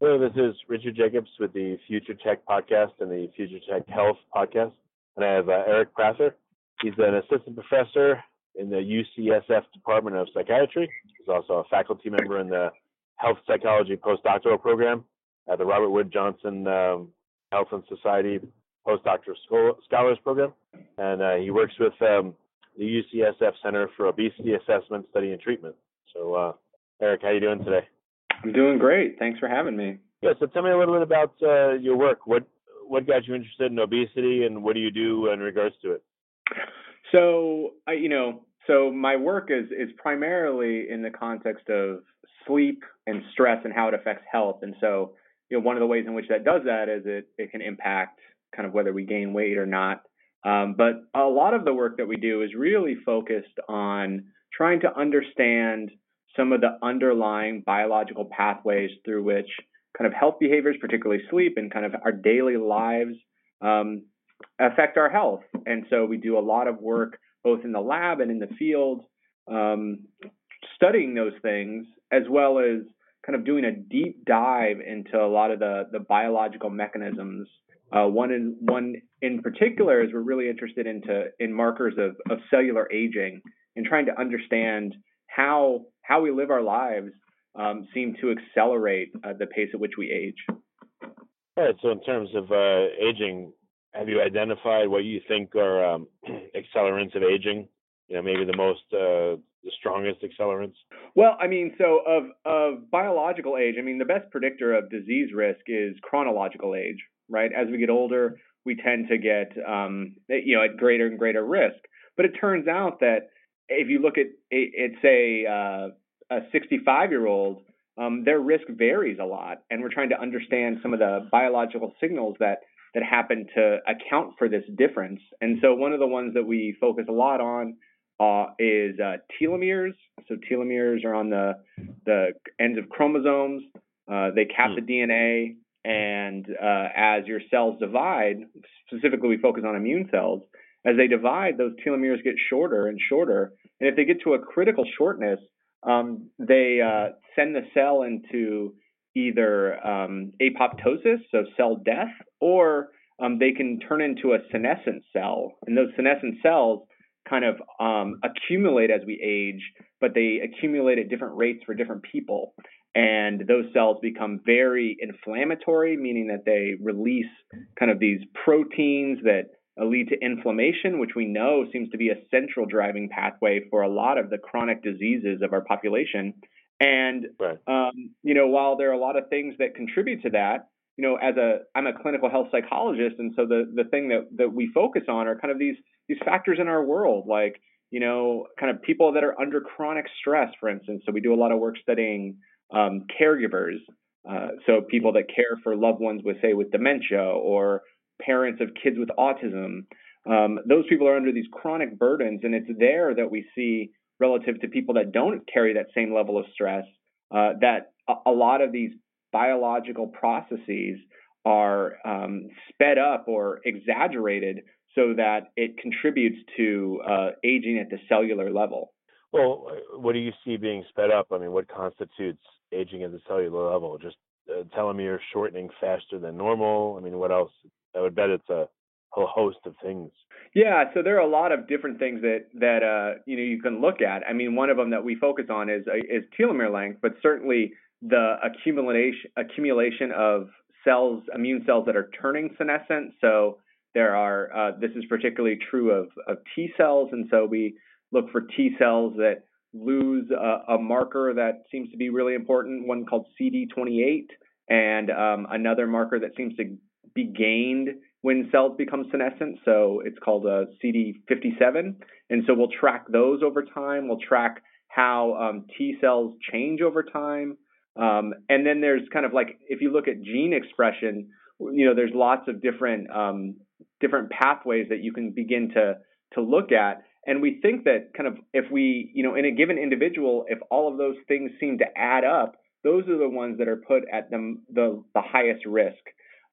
Hello, this is Richard Jacobs with the Future Tech Podcast and the Future Tech Health Podcast. And I have uh, Aric Prather. He's an assistant professor in the UCSF Department of Psychiatry. He's also a faculty member in the Health Psychology Postdoctoral Program at the Robert Wood Johnson um, Health and Society Postdoctoral Scholars Program. And uh, he works with um, the UCSF Center for Obesity Assessment, Study, and Treatment. So, uh, Aric, how are you doing today? I'm doing great. Thanks for having me. Yeah, so tell me a little bit about uh, your work. What what got you interested in obesity, and what do you do in regards to it? So, I, you know, so my work is is primarily in the context of sleep and stress and how it affects health. And so, you know, one of the ways in which that does that is it it can impact kind of whether we gain weight or not. Um, but a lot of the work that we do is really focused on trying to understand some of the underlying biological pathways through which kind of health behaviors, particularly sleep and kind of our daily lives, um, affect our health. And so we do a lot of work both in the lab and in the field, um, studying those things, as well as kind of doing a deep dive into a lot of the, the biological mechanisms. Uh, one in one in particular is we're really interested into in markers of, of cellular aging and trying to understand how how we live our lives um, seem to accelerate uh, the pace at which we age. All right. So, in terms of uh, aging, have you identified what you think are um, accelerants of aging? You know, maybe the most, uh, the strongest accelerants. Well, I mean, so of of biological age, I mean, the best predictor of disease risk is chronological age, right? As we get older, we tend to get, um, you know, at greater and greater risk. But it turns out that if you look at it, say uh, a 65 year old, um, their risk varies a lot, and we're trying to understand some of the biological signals that that happen to account for this difference. And so one of the ones that we focus a lot on uh, is uh, telomeres. So telomeres are on the the ends of chromosomes. Uh, they cap the hmm. DNA, and uh, as your cells divide, specifically we focus on immune cells. As they divide, those telomeres get shorter and shorter, and if they get to a critical shortness, um, they uh, send the cell into either um, apoptosis, so cell death, or um, they can turn into a senescent cell. And those senescent cells kind of um, accumulate as we age, but they accumulate at different rates for different people. And those cells become very inflammatory, meaning that they release kind of these proteins that lead to inflammation, which we know seems to be a central driving pathway for a lot of the chronic diseases of our population. And right. um, you know, while there are a lot of things that contribute to that, you know, as a I'm a clinical health psychologist, and so the the thing that that we focus on are kind of these these factors in our world, like you know, kind of people that are under chronic stress, for instance. So we do a lot of work studying um, caregivers, uh, so people that care for loved ones with say with dementia or parents of kids with autism. Um, those people are under these chronic burdens, and it's there that we see, relative to people that don't carry that same level of stress, uh, that a, a, lot of these biological processes are um, sped up or exaggerated so that it contributes to uh, aging at the cellular level. Well, what do you see being sped up? I mean, what constitutes aging at the cellular level? Just uh, telomere shortening faster than normal? I mean, what else? I would bet it's a whole host of things. Yeah, so there are a lot of different things that that uh, you know you can look at. I mean, one of them that we focus on is uh, is telomere length, but certainly the accumulation accumulation of cells, immune cells that are turning senescent. So there are uh, this is particularly true of of T cells, and so we look for T cells that lose a, a marker that seems to be really important, one called CD28, and um, another marker that seems to be gained when cells become senescent. So it's called a CD57. And so we'll track those over time. We'll track how um, T cells change over time. Um, and then there's kind of like if you look at gene expression, you know, there's lots of different um, different pathways that you can begin to to look at. And we think that kind of if we, you know, in a given individual, if all of those things seem to add up, those are the ones that are put at the the, the highest risk.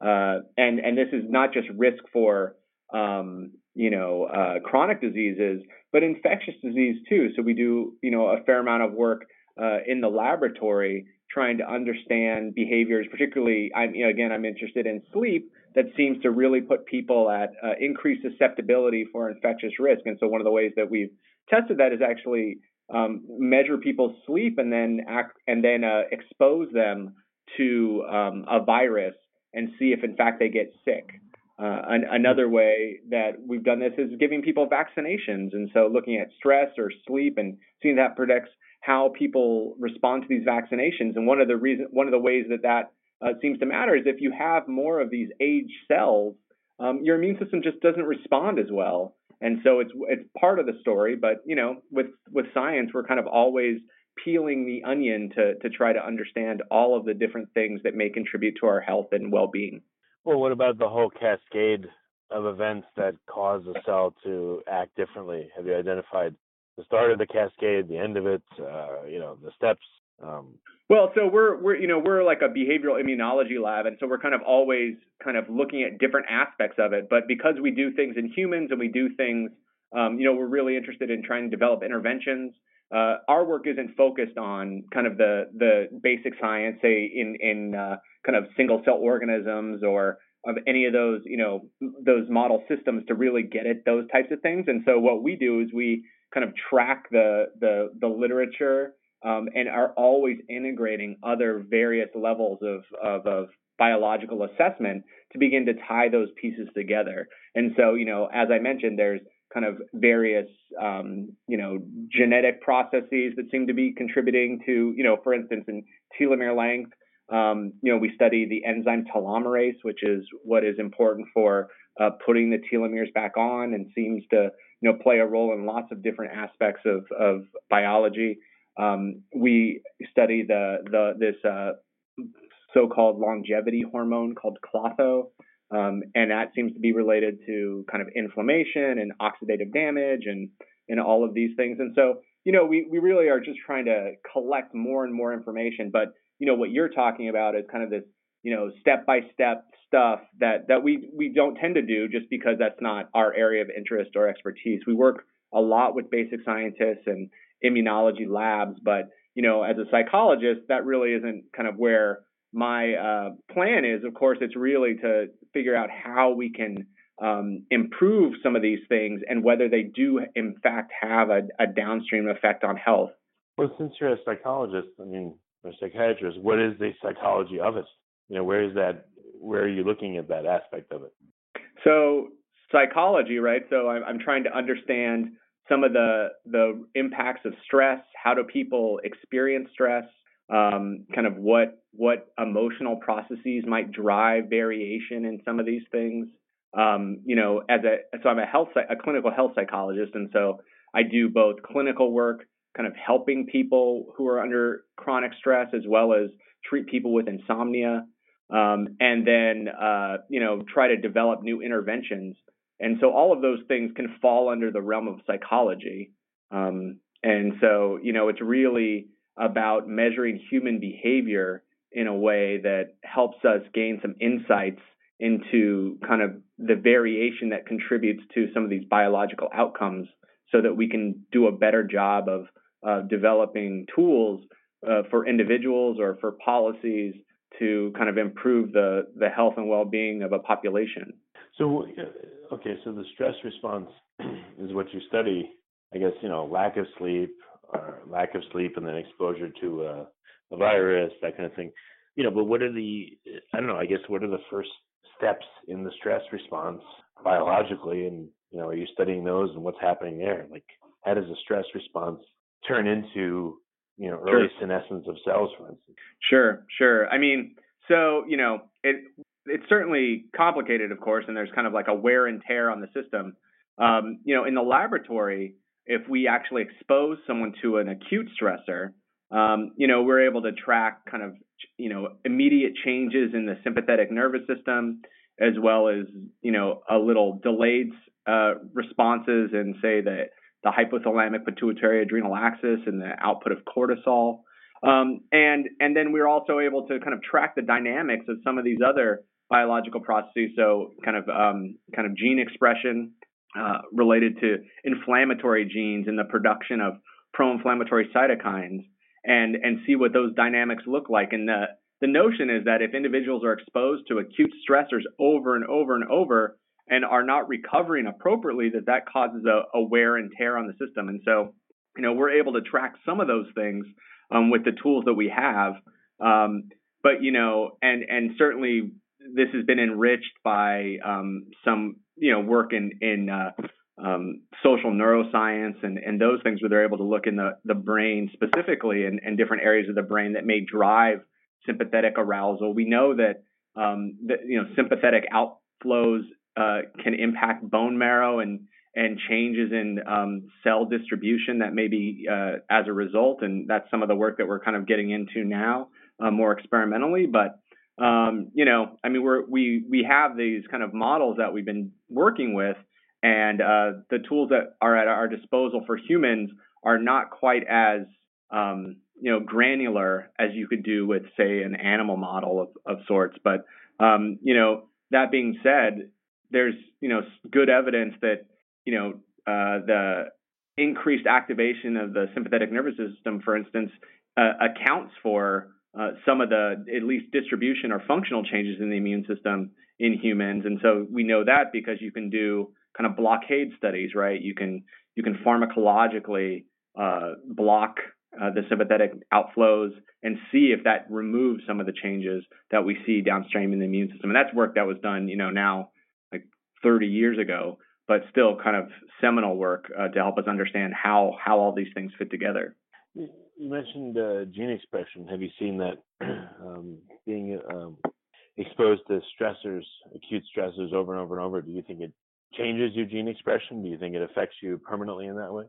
Uh, and and this is not just risk for um, you know uh, chronic diseases, but infectious disease too. So we do you know a fair amount of work uh, in the laboratory trying to understand behaviors. Particularly, I'm you know, again I'm interested in sleep that seems to really put people at uh, increased susceptibility for infectious risk. And so one of the ways that we've tested that is actually um, measure people's sleep and then act and then uh, expose them to um, a virus and see if in fact they get sick. Uh, an, another way that we've done this is giving people vaccinations, and so looking at stress or sleep and seeing that predicts how people respond to these vaccinations. And one of the reason, one of the ways that that uh, seems to matter is if you have more of these age cells, um, your immune system just doesn't respond as well. And so it's it's part of the story, but you know, with with science, we're kind of always peeling the onion to to try to understand all of the different things that may contribute to our health and well-being. Well, what about the whole cascade of events that cause a cell to act differently? Have you identified the start of the cascade, the end of it, uh, you know, the steps? Um... well, so we're we're you know we're like a behavioral immunology lab, and so we're kind of always kind of looking at different aspects of it. But because we do things in humans and we do things, um, you know, we're really interested in trying to develop interventions uh, our work isn't focused on kind of the the basic science, say in in uh, kind of single cell organisms or of any of those you know those model systems to really get at those types of things. And so what we do is we kind of track the the the literature um, and are always integrating other various levels of, of, of biological assessment to begin to tie those pieces together. And so you know as I mentioned, there's kind of various, um, you know, genetic processes that seem to be contributing to, you know, for instance, in telomere length, um, you know, we study the enzyme telomerase, which is what is important for uh, putting the telomeres back on and seems to, you know, play a role in lots of different aspects of, of biology. Um, we study the, the this uh, so-called longevity hormone called klotho, um, and that seems to be related to kind of inflammation and oxidative damage and and all of these things. And so, you know, we, we really are just trying to collect more and more information. But, you know, what you're talking about is kind of this, you know, step by step stuff that that we we don't tend to do just because that's not our area of interest or expertise. We work a lot with basic scientists and immunology labs, but you know, as a psychologist, that really isn't kind of where my uh, plan is, of course, it's really to figure out how we can um, improve some of these things and whether they do, in fact, have a, a, downstream effect on health. Well, since you're a psychologist, I mean, a psychiatrist, what is the psychology of it? You know, where is that? Where are you looking at that aspect of it? So, psychology, right? So, I'm, I'm trying to understand some of the the impacts of stress. How do people experience stress? Um, kind of what what emotional processes might drive variation in some of these things. Um, you know, as a so I'm a health a clinical health psychologist, and so I do both clinical work, kind of helping people who are under chronic stress, as well as treat people with insomnia, um, and then uh, you know try to develop new interventions. And so all of those things can fall under the realm of psychology. Um, and so you know it's really about measuring human behavior in a way that helps us gain some insights into kind of the variation that contributes to some of these biological outcomes so that we can do a better job of uh, developing tools uh, for individuals or for policies to kind of improve the, the health and well-being of a population. So Okay, so the stress response is what you study. I guess you know lack of sleep, or lack of sleep, and then exposure to a, a virus, that kind of thing. You know, but what are the I don't know. I guess what are the first steps in the stress response biologically, and you know, are you studying those and what's happening there? Like, how does the stress response turn into you know early sure. senescence of cells, for instance? Sure, sure. I mean, so you know, it it's certainly complicated, of course, and there's kind of like a wear and tear on the system. Um, you know, in the laboratory, if we actually expose someone to an acute stressor, um, you know, we're able to track kind of, you know, immediate changes in the sympathetic nervous system, as well as, you know, a little delayed uh, responses and say, that the hypothalamic pituitary adrenal axis and the output of cortisol. Um, and and then we're also able to kind of track the dynamics of some of these other biological processes. So kind of um, kind of gene expression uh, related to inflammatory genes and the production of pro-inflammatory cytokines, and and see what those dynamics look like. And the the notion is that if individuals are exposed to acute stressors over and over and over and are not recovering appropriately, that that causes a, a wear and tear on the system. And so, you know, we're able to track some of those things um, with the tools that we have. Um, but you know, and and certainly this has been enriched by um, some you know work in in uh, um, social neuroscience and, and those things where they're able to look in the, the brain specifically and, and different areas of the brain that may drive sympathetic arousal. We know that um, that you know sympathetic outflows uh, can impact bone marrow and and changes in um, cell distribution that may be uh, as a result, and that's some of the work that we're kind of getting into now uh, more experimentally. But um, you know, I mean, we're, we we have these kind of models that we've been working with, and uh, the tools that are at our disposal for humans are not quite as um, you know granular as you could do with, say, an animal model of, of sorts. But um, you know, that being said, there's you know good evidence that you know uh, the increased activation of the sympathetic nervous system, for instance, uh, accounts for uh, some of the at least distribution or functional changes in the immune system in humans. And so we know that because you can do kind of blockade studies, right? You can you can pharmacologically uh, block uh, the sympathetic outflows and see if that removes some of the changes that we see downstream in the immune system. And that's work that was done, you know, now like 30 years ago, but still kind of seminal work uh, to help us understand how how all these things fit together you mentioned uh, gene expression. Have you seen that um, being um, exposed to stressors, acute stressors over and over and over? Do you think it changes your gene expression? Do you think it affects you permanently in that way?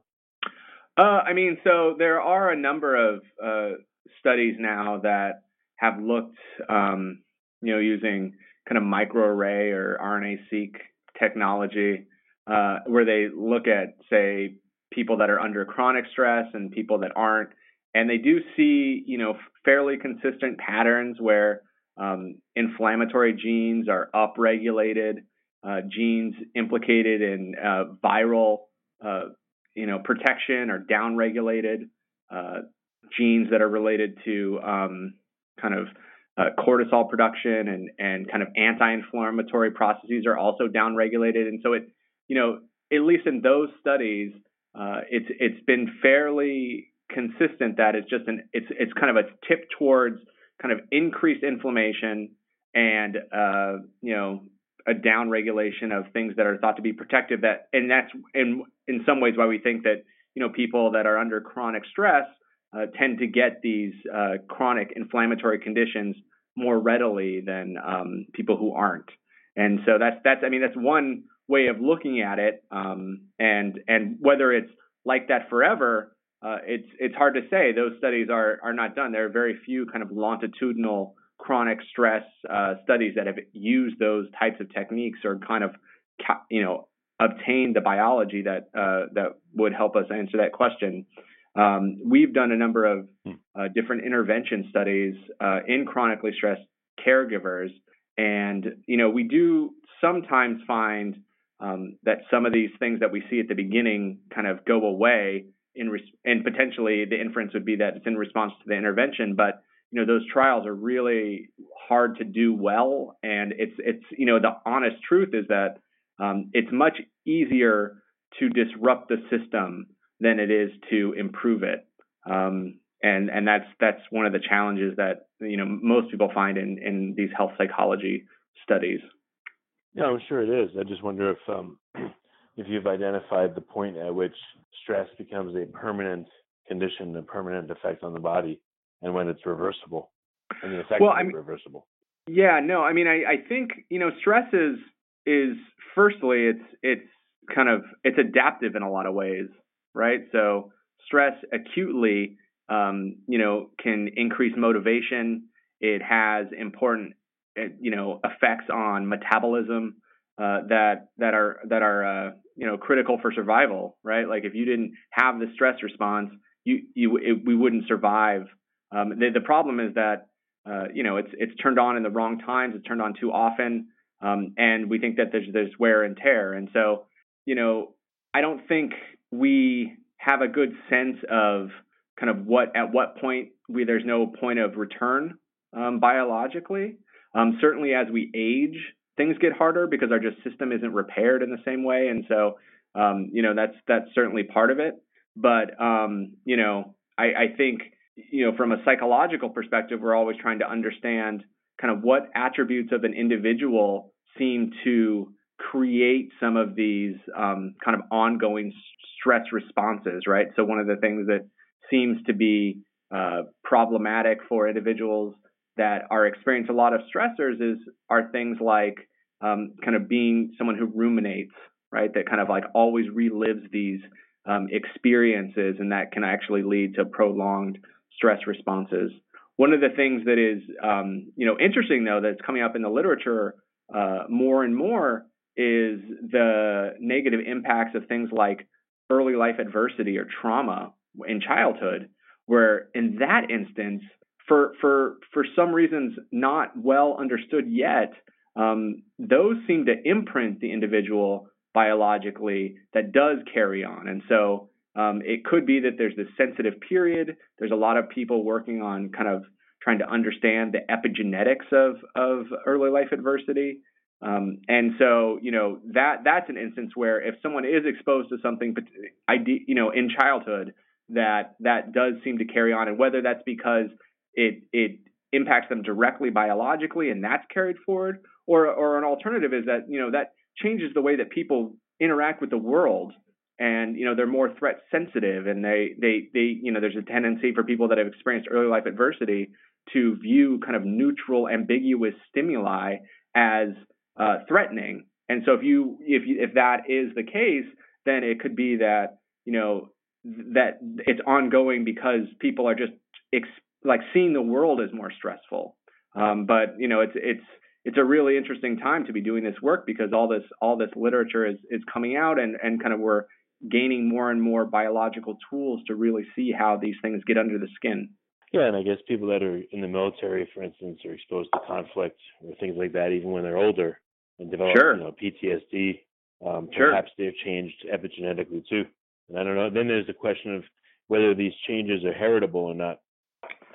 Uh, I mean, so there are a number of uh, studies now that have looked, um, you know, using kind of microarray or RNA-seq technology, uh, where they look at, say, people that are under chronic stress and people that aren't, and they do see you know fairly consistent patterns where um, inflammatory genes are upregulated, uh, genes implicated in uh, viral uh, you know protection are downregulated, uh, genes that are related to um, kind of uh, cortisol production and and kind of anti-inflammatory processes are also downregulated, and so it you know at least in those studies, uh, it's it's been fairly consistent that it's just an it's it's kind of a tip towards kind of increased inflammation and uh, you know a down regulation of things that are thought to be protective that and that's in in some ways why we think that you know people that are under chronic stress uh, tend to get these uh, chronic inflammatory conditions more readily than um, people who aren't. And so that's that's I mean that's one way of looking at it um, and and whether it's like that forever uh, it's it's hard to say. Those studies are are not done. There are very few kind of longitudinal chronic stress uh, studies that have used those types of techniques or kind of you know obtained the biology that uh, that would help us answer that question. Um, we've done a number of hmm. uh, different intervention studies uh, in chronically stressed caregivers, and you know we do sometimes find um, that some of these things that we see at the beginning kind of go away in and potentially the inference would be that it's in response to the intervention but you know those trials are really hard to do well and it's it's you know the honest truth is that um, it's much easier to disrupt the system than it is to improve it. Um, and and that's that's one of the challenges that you know most people find in in these health psychology studies. Yeah, I'm sure it is. I just wonder if um, if you've identified the point at which stress becomes a permanent condition, a permanent effect on the body, and when it's reversible, and the effect well, is I mean, reversible. Yeah, no, I mean, I, I think you know, stress is is firstly, it's it's kind of it's adaptive in a lot of ways, right? So stress acutely, um, you know, can increase motivation. It has important, eh, you know, effects on metabolism uh, that that are that are uh, you know critical for survival, right? Like if you didn't have the stress response, you you it, we wouldn't survive. Um, the the problem is that uh, you know it's it's turned on in the wrong times. It's turned on too often, um, and we think that there's there's wear and tear. And so you know I don't think we have a good sense of kind of what at what point we there's no point of return um, biologically. Um, certainly, as we age, things get harder because our just system isn't repaired in the same way, and so um, you know that's that's certainly part of it. But um, you know, I, I think you know from a psychological perspective, we're always trying to understand kind of what attributes of an individual seem to create some of these um, kind of ongoing stress responses, right? So one of the things that seems to be uh, problematic for individuals that are experiencing a lot of stressors is are things like um, kind of being someone who ruminates, right? That kind of like always relives these um, experiences, and that can actually lead to prolonged stress responses. One of the things that is, um, you know, interesting though that's coming up in the literature uh, more and more is the negative impacts of things like early life adversity or trauma in childhood, where in that instance, for for for some reasons not well understood yet, um, those seem to imprint the individual biologically that does carry on. And so um, it could be that there's this sensitive period. There's a lot of people working on kind of trying to understand the epigenetics of of early life adversity. Um, and so, you know, that that's an instance where if someone is exposed to something, you know, in childhood, that that does seem to carry on, and whether that's because it it impacts them directly biologically and that's carried forward, or or an alternative is that you know that changes the way that people interact with the world and you know they're more threat sensitive and they they they you know there's a tendency for people that have experienced early life adversity to view kind of neutral ambiguous stimuli as uh, threatening. And so if you if you, if that is the case then it could be that you know that it's ongoing because people are just ex- like seeing the world is more stressful um, but you know it's it's it's a really interesting time to be doing this work because all this all this literature is is coming out and and kind of we're gaining more and more biological tools to really see how these things get under the skin. Yeah, and I guess people that are in the military, for instance, are exposed to conflict or things like that, even when they're older, and develop sure. you know PTSD. Um, sure. Perhaps they've changed epigenetically too. And I don't know. Then there's the question of whether these changes are heritable or not.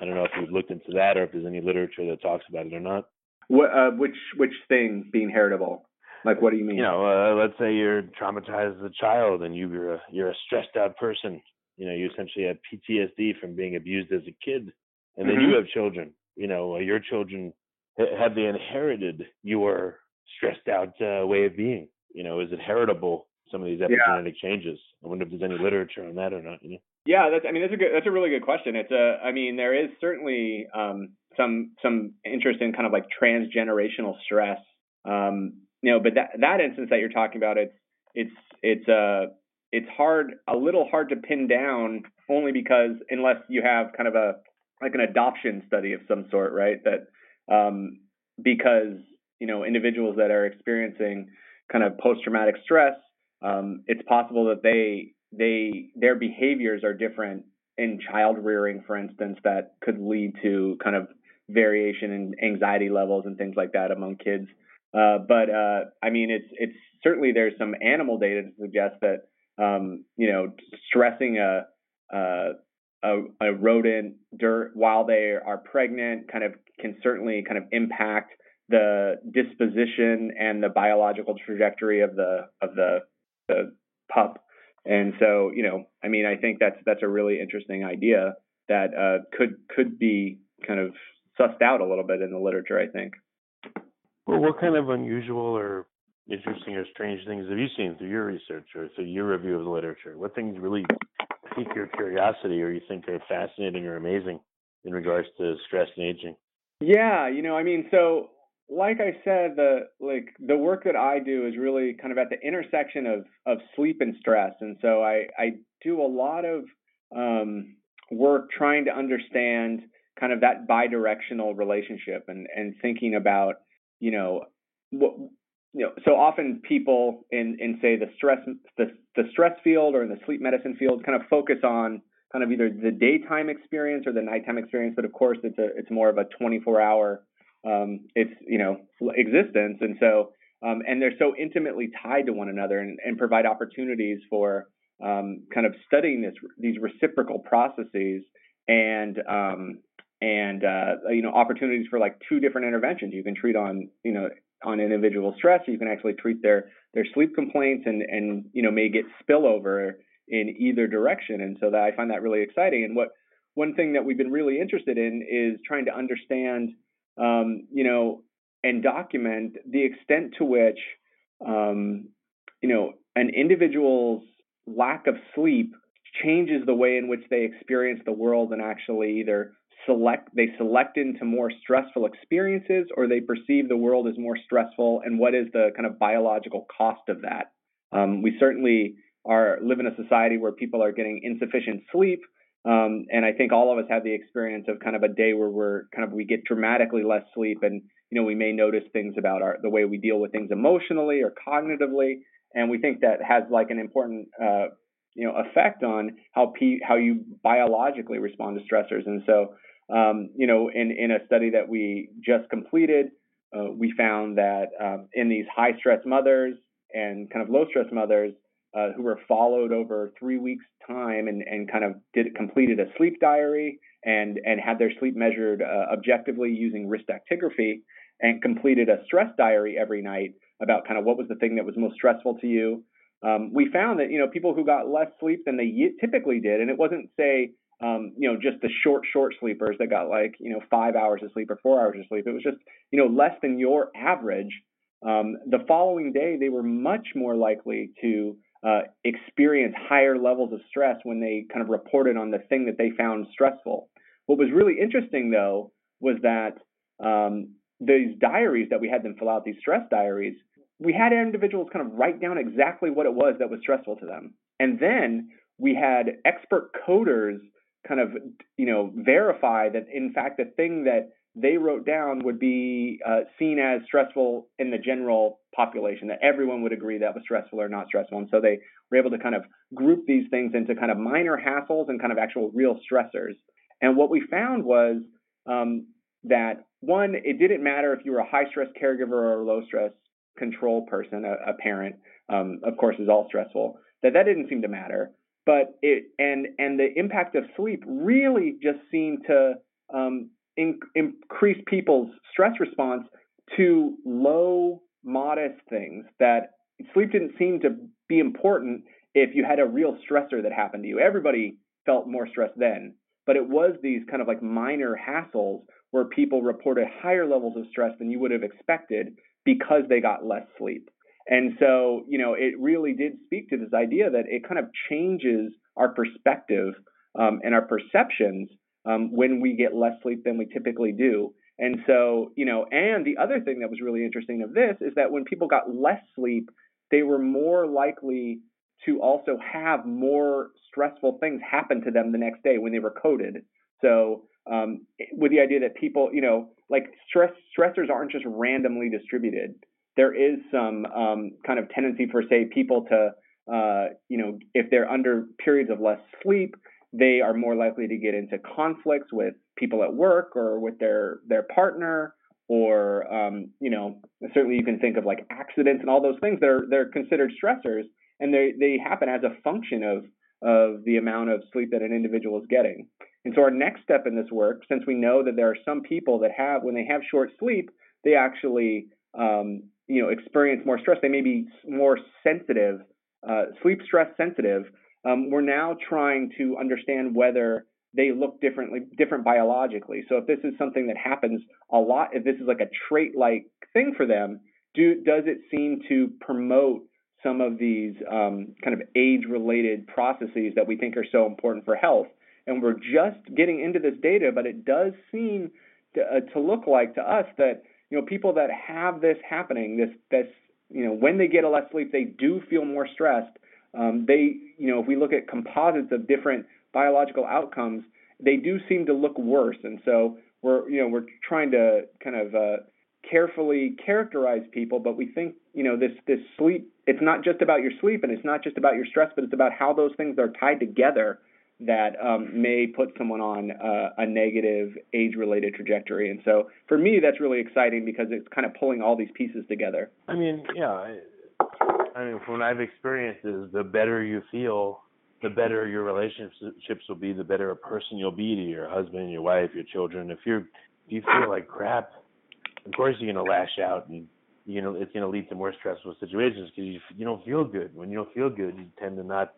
I don't know if you've looked into that or if there's any literature that talks about it or not. What, uh, which which thing being heritable? Like, what do you mean? You know, uh, let's say you're traumatized as a child and you're a, you're a stressed out person. You know, you essentially have PTSD from being abused as a kid, and then mm-hmm. you have children. You know, your children have they inherited your stressed out uh, way of being? You know, is it heritable? Some of these epigenetic yeah. changes. I wonder if there's any literature on that or not. You know? Yeah, that's. I mean, that's a good. That's a really good question. It's a. I mean, there is certainly um, some some interest in kind of like transgenerational stress. Um, you know, but that that instance that you're talking about, it's it's it's uh it's hard a little hard to pin down only because unless you have kind of a like an adoption study of some sort, right? That um, because you know individuals that are experiencing kind of post traumatic stress, um, it's possible that they they their behaviors are different in child rearing, for instance, that could lead to kind of variation in anxiety levels and things like that among kids. Uh, but uh, I mean, it's it's certainly there's some animal data to suggest that um, you know stressing a, a a, rodent dirt while they are pregnant kind of can certainly kind of impact the disposition and the biological trajectory of the of the the pup. And so, you know, I mean, I think that's that's a really interesting idea that uh, could could be kind of sussed out a little bit in the literature. I think. Well, what kind of unusual or interesting or strange things have you seen through your research or through your review of the literature? What things really pique your curiosity or you think are fascinating or amazing in regards to stress and aging? Yeah, you know, I mean, so like I said, the like the work that I do is really kind of at the intersection of of sleep and stress, and so I I do a lot of um, work trying to understand kind of that bidirectional relationship and and thinking about you know what you know so often people in in say the stress the the stress field or in the sleep medicine field kind of focus on kind of either the daytime experience or the nighttime experience. But of course it's a it's more of a 24 hour um, its you know existence, and so um, and they're so intimately tied to one another and, and provide opportunities for um, kind of studying this these reciprocal processes and um, and uh, you know opportunities for like two different interventions. You can treat on you know on individual stress. You can actually treat their their sleep complaints and and you know may get spillover in either direction. And so that I find that really exciting. And what one thing that we've been really interested in is trying to understand um, you know, and document the extent to which, um, you know, an individual's lack of sleep changes the way in which they experience the world and actually either select they select into more stressful experiences or they perceive the world as more stressful and what is the kind of biological cost of that? Um, we certainly are live in a society where people are getting insufficient sleep um, and I think all of us have the experience of kind of a day where we're kind of we get dramatically less sleep, and you know we may notice things about our the way we deal with things emotionally or cognitively, and we think that has like an important uh, you know effect on how P, how you biologically respond to stressors. And so um, you know in in a study that we just completed, uh, we found that um, in these high stress mothers and kind of low stress mothers, uh, who were followed over three weeks time and, and kind of did completed a sleep diary and and had their sleep measured uh, objectively using wrist actigraphy and completed a stress diary every night about kind of what was the thing that was most stressful to you. Um, we found that you know people who got less sleep than they typically did, and it wasn't say um, you know just the short short sleepers that got like you know five hours of sleep or four hours of sleep. It was just you know less than your average. Um, the following day, they were much more likely to uh, experience higher levels of stress when they kind of reported on the thing that they found stressful. What was really interesting, though, was that um, these diaries that we had them fill out, these stress diaries, we had individuals kind of write down exactly what it was that was stressful to them. And then we had expert coders kind of, you know, verify that in fact the thing that they wrote down would be uh, seen as stressful in the general population, that everyone would agree that was stressful or not stressful. And so they were able to kind of group these things into kind of minor hassles and kind of actual real stressors. And what we found was um, that one, it didn't matter if you were a high stress caregiver or a low stress control person, a, a parent, um, of course, is all stressful, that that didn't seem to matter. But it and and the impact of sleep really just seemed to um, in, increase people's stress response to low, modest things that sleep didn't seem to be important if you had a real stressor that happened to you. Everybody felt more stressed then, but it was these kind of like minor hassles where people reported higher levels of stress than you would have expected because they got less sleep. And so, you know, it really did speak to this idea that it kind of changes our perspective um, and our perceptions um, when we get less sleep than we typically do. And so, you know, and the other thing that was really interesting of this is that when people got less sleep, they were more likely to also have more stressful things happen to them the next day when they were coded. So, um, with the idea that people, you know, like stress stressors aren't just randomly distributed. There is some um, kind of tendency for, say, people to, uh, you know, if they're under periods of less sleep, they are more likely to get into conflicts with people at work or with their their partner or um, you know certainly you can think of like accidents and all those things that are they're considered stressors and they they happen as a function of of the amount of sleep that an individual is getting and so our next step in this work since we know that there are some people that have when they have short sleep they actually um, you know experience more stress. They may be more sensitive, uh, sleep stress sensitive. Um, we're now trying to understand whether they look differently, different biologically. So if this is something that happens a lot, if this is like a trait-like thing for them, do does it seem to promote some of these um, kind of age-related processes that we think are so important for health? And we're just getting into this data, but it does seem to, uh, to look like to us that you know people that have this happening, this this you know when they get less sleep, they do feel more stressed. Um, they you know if we look at composites of different biological outcomes, they do seem to look worse. And so we're you know we're trying to kind of uh, carefully characterize people, but we think you know this this sleep. It's not just about your sleep, and it's not just about your stress, but it's about how those things are tied together that um, may put someone on uh, a negative age-related trajectory. And so for me, that's really exciting because it's kind of pulling all these pieces together. I mean, yeah. I mean, from what I've experienced is the better you feel, the better your relationships will be, the better a person you'll be to your husband, your wife, your children. If you're, if you feel like crap, of course you're gonna lash out and you know it's gonna lead to more stressful situations because you you don't feel good. When you don't feel good, you tend to not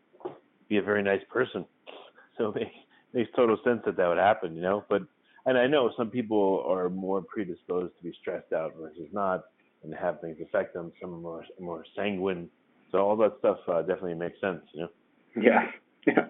be a very nice person. So it makes total sense that that would happen, you know. But and I know some people are more predisposed to be stressed out versus not, and have things affect them. Some are more more sanguine. So all that stuff uh, definitely makes sense, you know. Yeah. Yeah.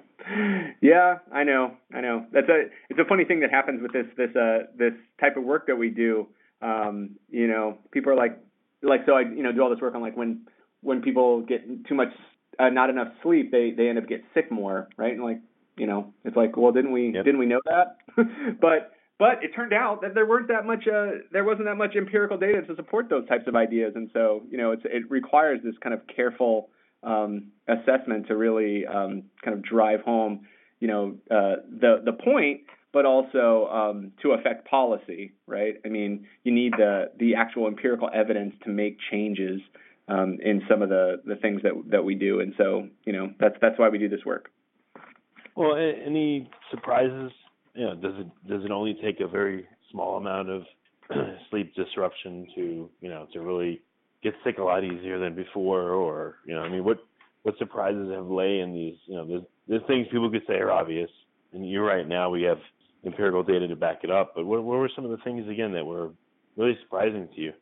Yeah, I know. I know. That's a it's a funny thing that happens with this this uh this type of work that we do. Um, you know, people are like like so I you know do all this work on like when when people get too much uh, not enough sleep, they they end up get sick more, right? And like you know, it's like, well, didn't we yep. didn't we know that? but but it turned out that there weren't that much uh, there wasn't that much empirical data to support those types of ideas, and so you know, it requires this kind of careful um, assessment to really um, kind of drive home, you know, uh, the the point, but also um, to affect policy, right? I mean, you need the the actual empirical evidence to make changes um, in some of the the things that that we do, and so you know, that's that's why we do this work. Well, any surprises? You know, does it does it only take a very small amount of sleep disruption to you know to really get sick a lot easier than before, or you know, I mean, what what surprises have lay in these? You know, there's there's things people could say are obvious, and you're right. Now we have empirical data to back it up. But what what were some of the things again that were really surprising to you?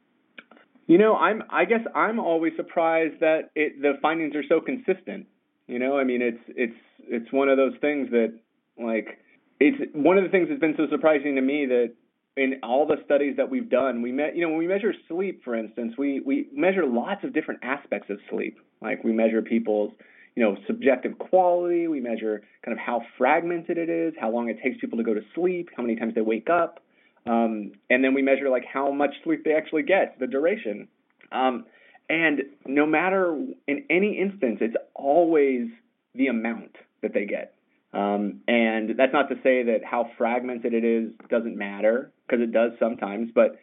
You know, I'm I guess I'm always surprised that it the findings are so consistent. You know, I mean, it's it's it's one of those things that like it's one of the things that's been so surprising to me that in all the studies that we've done, we met you know when we measure sleep, for instance, we we measure lots of different aspects of sleep. Like we measure people's you know subjective quality, we measure kind of how fragmented it is, how long it takes people to go to sleep, how many times they wake up, um, and then we measure like how much sleep they actually get, the duration. Um, and no matter in any instance, it's always the amount that they get. Um, and that's not to say that how fragmented it is doesn't matter, because it does sometimes, but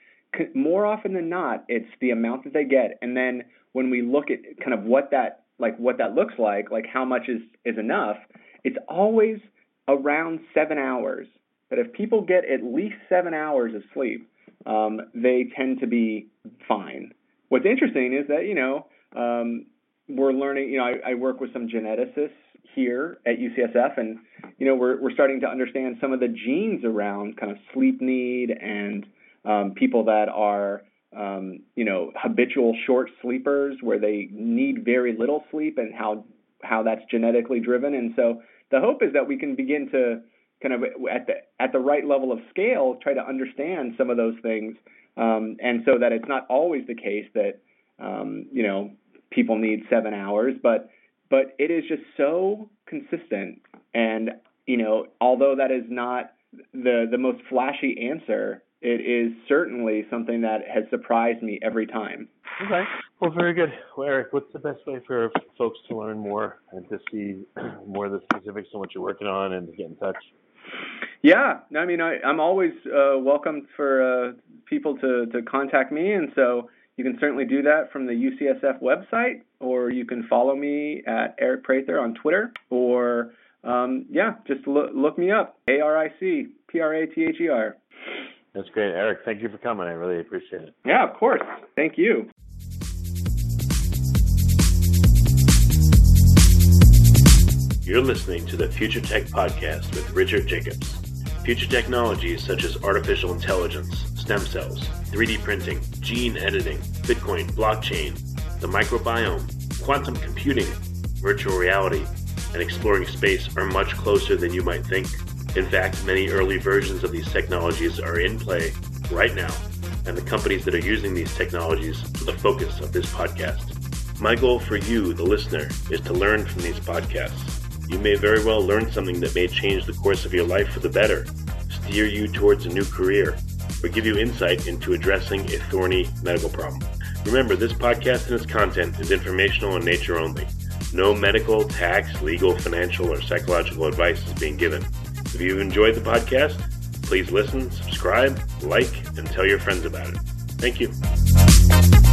more often than not, it's the amount that they get. And then when we look at kind of what that like what that looks like, like how much is is enough, it's always around seven hours. That if people get at least seven hours of sleep, um, they tend to be fine. What's interesting is that you know um, we're learning. You know, I, I work with some geneticists here at UCSF, and you know we're we're starting to understand some of the genes around kind of sleep need and um, people that are um, you know habitual short sleepers where they need very little sleep and how how that's genetically driven. And so the hope is that we can begin to kind of at the at the right level of scale try to understand some of those things, um, and so that it's not always the case that um, you know people need seven hours, but but it is just so consistent. And you know, although that is not the the most flashy answer, it is certainly something that has surprised me every time. Okay. Well, very good. Well, Aric, what's the best way for folks to learn more and to see more of the specifics on what you're working on and to get in touch? Yeah, I mean, I, I'm always uh, welcome for uh, people to, to contact me, and so you can certainly do that from the UCSF website, or you can follow me at Aric Prather on Twitter, or um, yeah, just look, look me up. A R I C P R A T H E R. That's great, Aric. Thank you for coming. I really appreciate it. Yeah, of course. Thank you. You're listening to the Future Tech Podcast with Richard Jacobs. Future technologies such as artificial intelligence, stem cells, 3D printing, gene editing, Bitcoin, blockchain, the microbiome, quantum computing, virtual reality, and exploring space are much closer than you might think. In fact, many early versions of these technologies are in play right now, and the companies that are using these technologies are the focus of this podcast. My goal for you, the listener, is to learn from these podcasts. You may very well learn something that may change the course of your life for the better, steer you towards a new career, or give you insight into addressing a thorny medical problem. Remember, this podcast and its content is informational in nature only. No medical, tax, legal, financial, or psychological advice is being given. If you've enjoyed the podcast, please listen, subscribe, like, and tell your friends about it. Thank you.